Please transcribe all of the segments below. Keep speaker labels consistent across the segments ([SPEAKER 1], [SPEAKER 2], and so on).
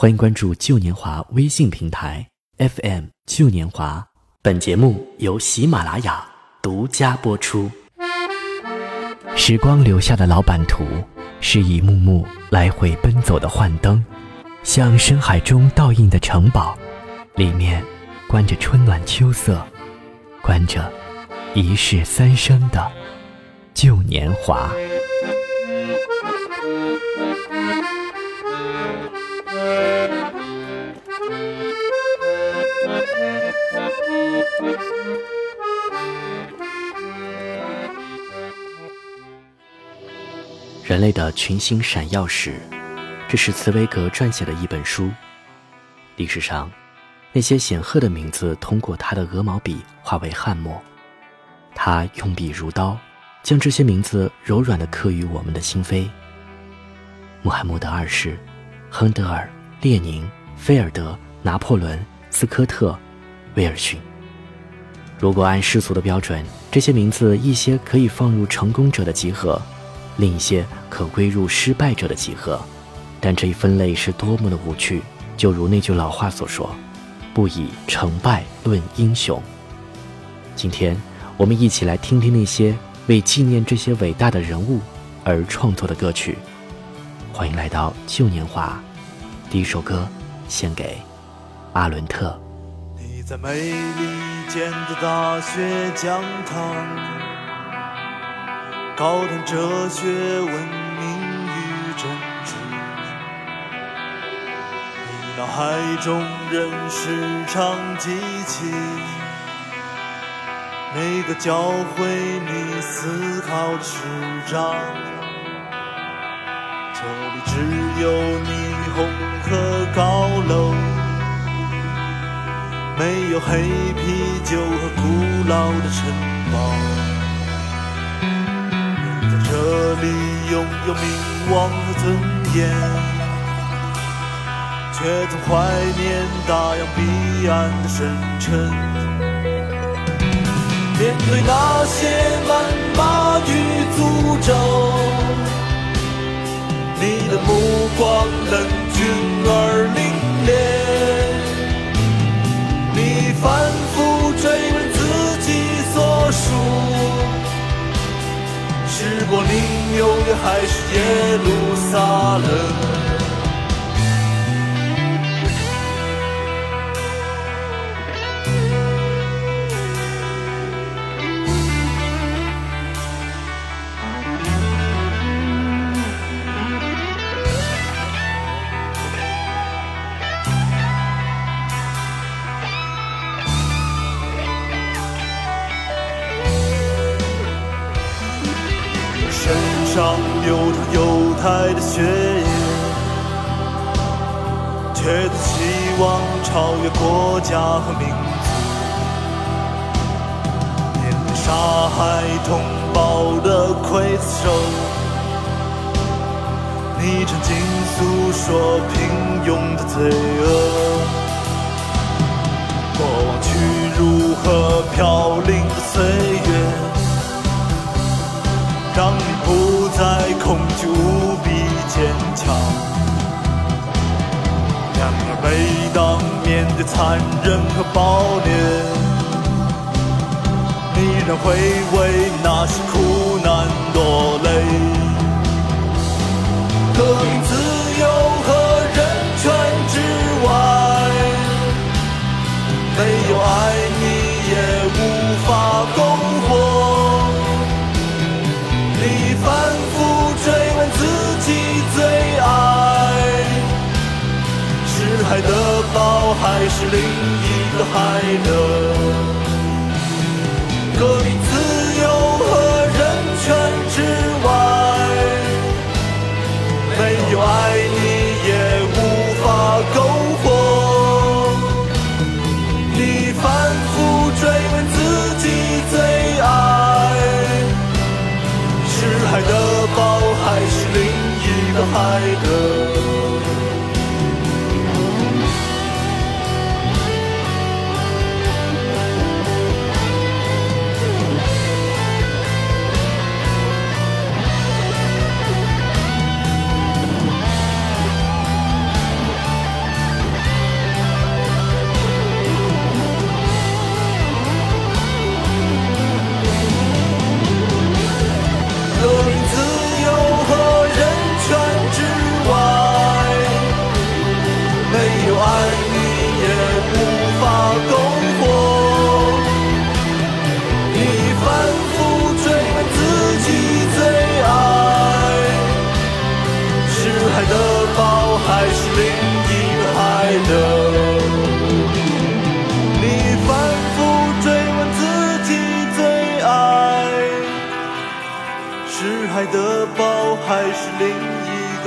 [SPEAKER 1] 欢迎关注旧年华微信平台 FM 旧年华。本节目由喜马拉雅独家播出。时光留下的老版图，是一幕幕来回奔走的幻灯，像深海中倒映的城堡，里面关着春暖秋色，关着一世三生的旧年华。人类的群星闪耀时，这是茨威格撰写的一本书。历史上，那些显赫的名字通过他的鹅毛笔化为翰墨，他用笔如刀，将这些名字柔软地刻于我们的心扉。穆罕默德二世、亨德尔、列宁、菲尔德、拿破仑、斯科特、威尔逊。如果按世俗的标准，这些名字一些可以放入成功者的集合。另一些可归入失败者的集合，但这一分类是多么的无趣！就如那句老话所说：“不以成败论英雄。”今天，我们一起来听听那些为纪念这些伟大的人物而创作的歌曲。欢迎来到旧年华，第一首歌献给阿伦特。
[SPEAKER 2] 你在美利坚的大学讲堂。高谈哲学、文明与政治，你脑海中仍时常记起那个教会你思考的师长。这里只有霓虹和高楼，没有黑啤酒和古老的城堡。你拥有名望和尊严，却总怀念大洋彼岸的深沉。面对那些谩骂与诅咒，你的目光冷峻而凛冽，你反复追问自己所属。是柏林、永远还是耶路撒冷？说平庸的罪恶。过往屈辱和飘零的岁月。让你不再恐惧，无比坚强。然而，每当面对残忍和暴虐，你仍会为那些苦难落泪。还是另一个海流？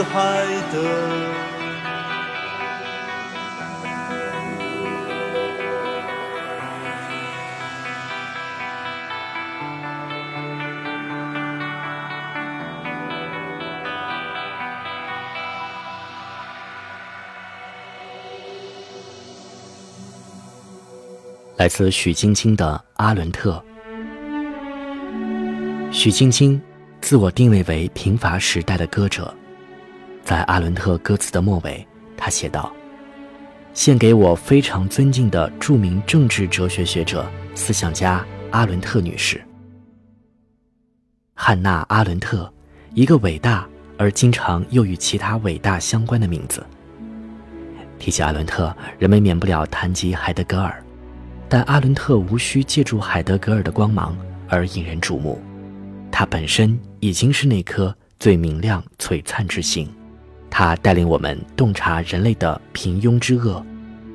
[SPEAKER 2] 个海的。
[SPEAKER 1] 来自许晶晶的《阿伦特》。许晶晶自我定位为贫乏时代的歌者，在《阿伦特》歌词的末尾，他写道：“献给我非常尊敬的著名政治哲学学者、思想家阿伦特女士。”汉娜·阿伦特，一个伟大而经常又与其他伟大相关的名字。提起阿伦特，人们免不了谈及海德格尔。但阿伦特无需借助海德格尔的光芒而引人注目，他本身已经是那颗最明亮璀璨之星。他带领我们洞察人类的平庸之恶，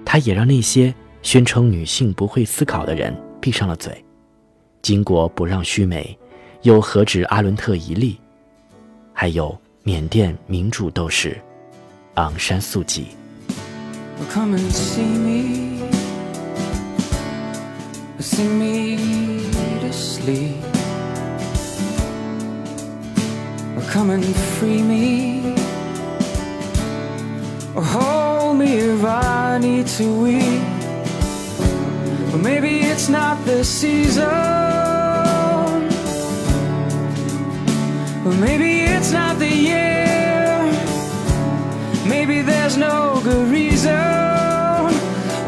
[SPEAKER 1] 他也让那些宣称女性不会思考的人闭上了嘴。巾帼不让须眉，又何止阿伦特一例？还有缅甸民主斗士昂山素季。
[SPEAKER 3] sing me to sleep. Come and free me. Need to weep. Or maybe it's not the season. Or maybe it's not the year. Maybe there's no good reason.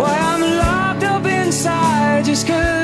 [SPEAKER 4] Why I'm locked up inside
[SPEAKER 3] just cause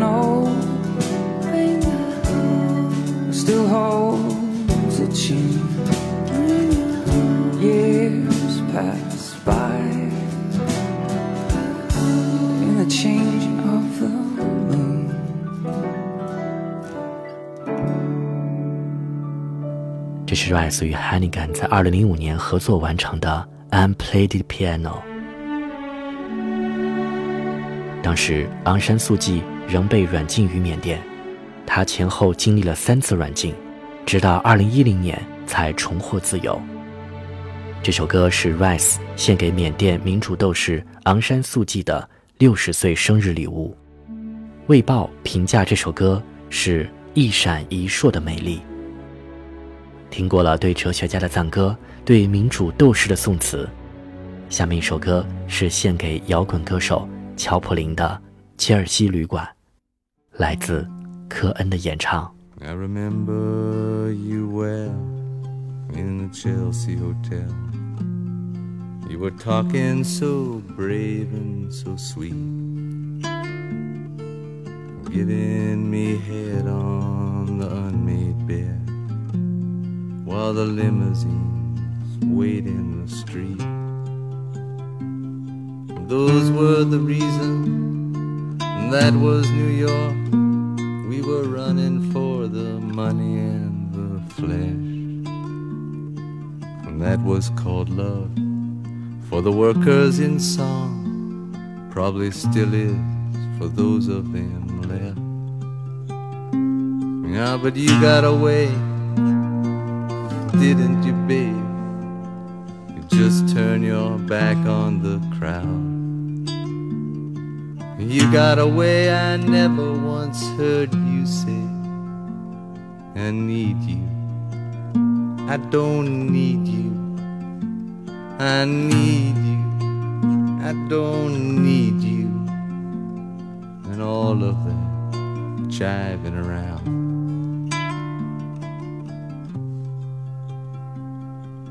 [SPEAKER 3] piano
[SPEAKER 4] Bring her home.
[SPEAKER 3] still holds a tune. Years pass by in the changing of the moon.
[SPEAKER 1] 这是 Rice 与 Hannigan 在2005年合作完成的《Unplayed Piano》。当时昂山素季仍被软禁于缅甸，他前后经历了三次软禁，直到二零一零年才重获自由。这首歌是 Rice 献给缅甸民主斗士昂山素季的六十岁生日礼物。《卫报》评价这首歌是一闪一烁的美丽。听过了对哲学家的赞歌，对民主斗士的颂词，下面一首歌是献给摇滚歌手乔普林的《切尔西旅馆》，来自科恩的演唱。
[SPEAKER 5] I remember you well in the Chelsea Hotel. You were talking so brave and so sweet, giving me head on the unmade bed while the limousines wait in the street. Those were the reasons, that was New York. We were running for the money and the flesh. And that was called love for the workers in song. Probably still is for those of them left. Yeah, but you got away, didn't you, babe? You just turn your back on the crowd. You got away, I never once heard you say, I need you. I don't need you. I need you. I don't need you. And all of that jiving around.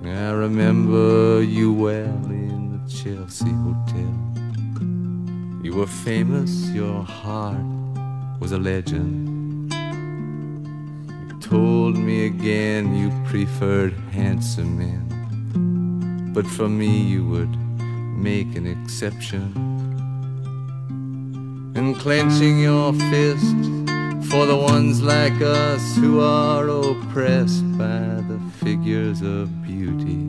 [SPEAKER 5] I remember you well in the Chelsea Hotel. You were famous, your heart was a legend. You told me again you preferred handsome men, but for me you would make an exception. And clenching your fist for the ones like us who are oppressed by the figures of beauty,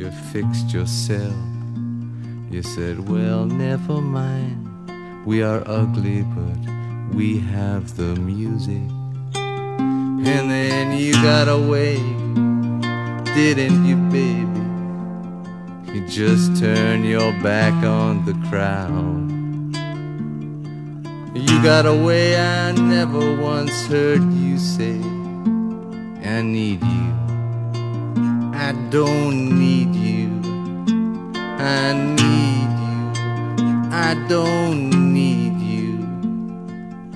[SPEAKER 5] you fixed yourself. You said, Well, never mind. We are ugly, but we have the music. And then you got away, didn't you, baby? You just turned your back on the crowd. You got away, I never once heard you say, I need you. I don't need you. I need you. I don't need you.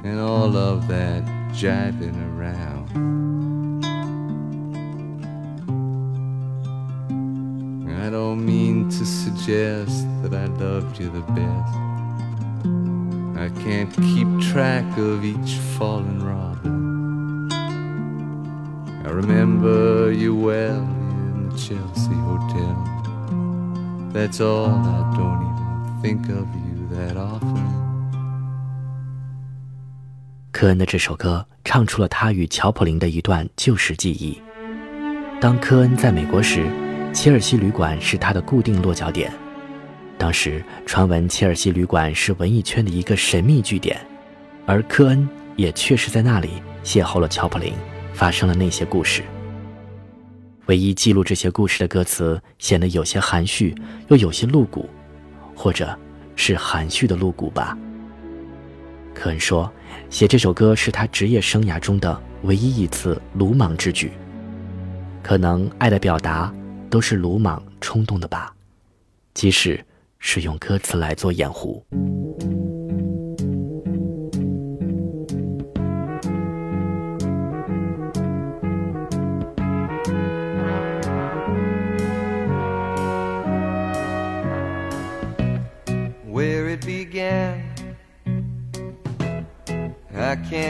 [SPEAKER 5] And all of that jiving around. I don't mean to suggest that I loved you the best. I can't keep track of each fallen robin. I remember you well in the Chelsea Hotel. That's all, I don't even think of you that often.
[SPEAKER 1] 科恩的这首歌唱出了他与乔普林的一段旧时记忆。当科恩在美国时，切尔西旅馆是他的固定落脚点。当时传闻切尔西旅馆是文艺圈的一个神秘据点，而科恩也确实在那里邂逅了乔普林，发生了那些故事。唯一记录这些故事的歌词显得有些含蓄，又有些露骨，或者是含蓄的露骨吧。科恩说，写这首歌是他职业生涯中的唯一一次鲁莽之举。可能爱的表达都是鲁莽冲动的吧，即使是用歌词来做掩护。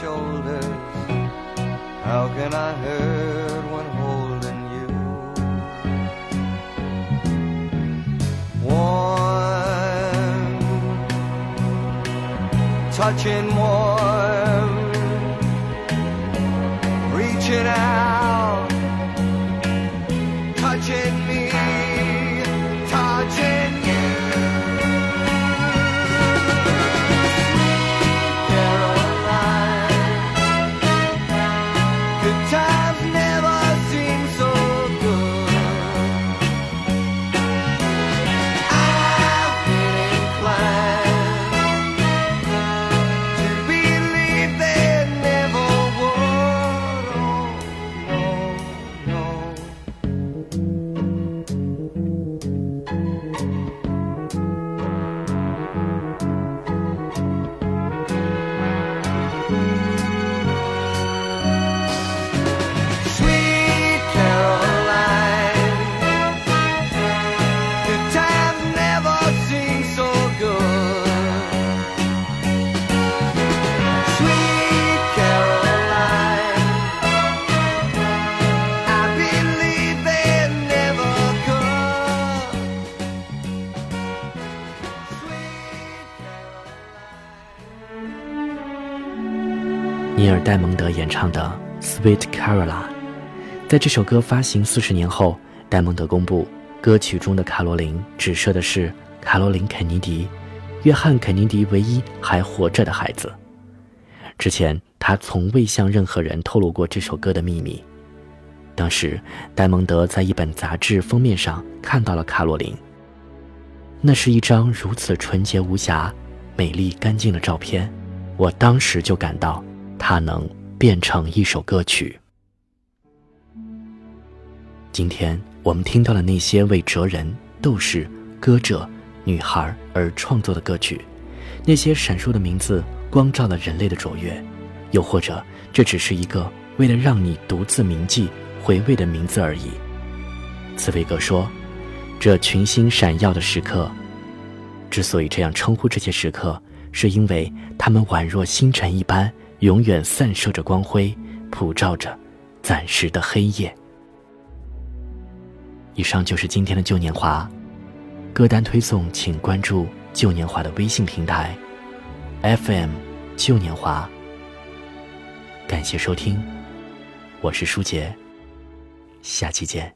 [SPEAKER 6] shoulders. How can I hurt when holding you? Warm, touching warm, reaching out,
[SPEAKER 1] 尼尔·戴蒙德演唱的《Sweet Caroline》。在这首歌发行四十年后，戴蒙德公布，歌曲中的卡罗琳指涉的是卡罗琳·肯尼迪，约翰·肯尼迪唯一还活着的孩子。之前他从未向任何人透露过这首歌的秘密。当时，戴蒙德在一本杂志封面上看到了卡罗琳，那是一张如此纯洁无瑕、美丽干净的照片，我当时就感到它能变成一首歌曲。今天我们听到了那些为哲人、斗士、歌者、女孩而创作的歌曲，那些闪烁的名字光照了人类的卓越，又或者这只是一个为了让你独自铭记、回味的名字而已。茨威格说：“这群星闪耀的时刻，之所以这样称呼这些时刻，是因为它们宛若星辰一般，永远散射着光辉，普照着暂时的黑夜。”以上就是今天的旧年华，歌单推送请关注旧年华的微信平台，FM 旧年华。感谢收听，我是舒杰，下期见。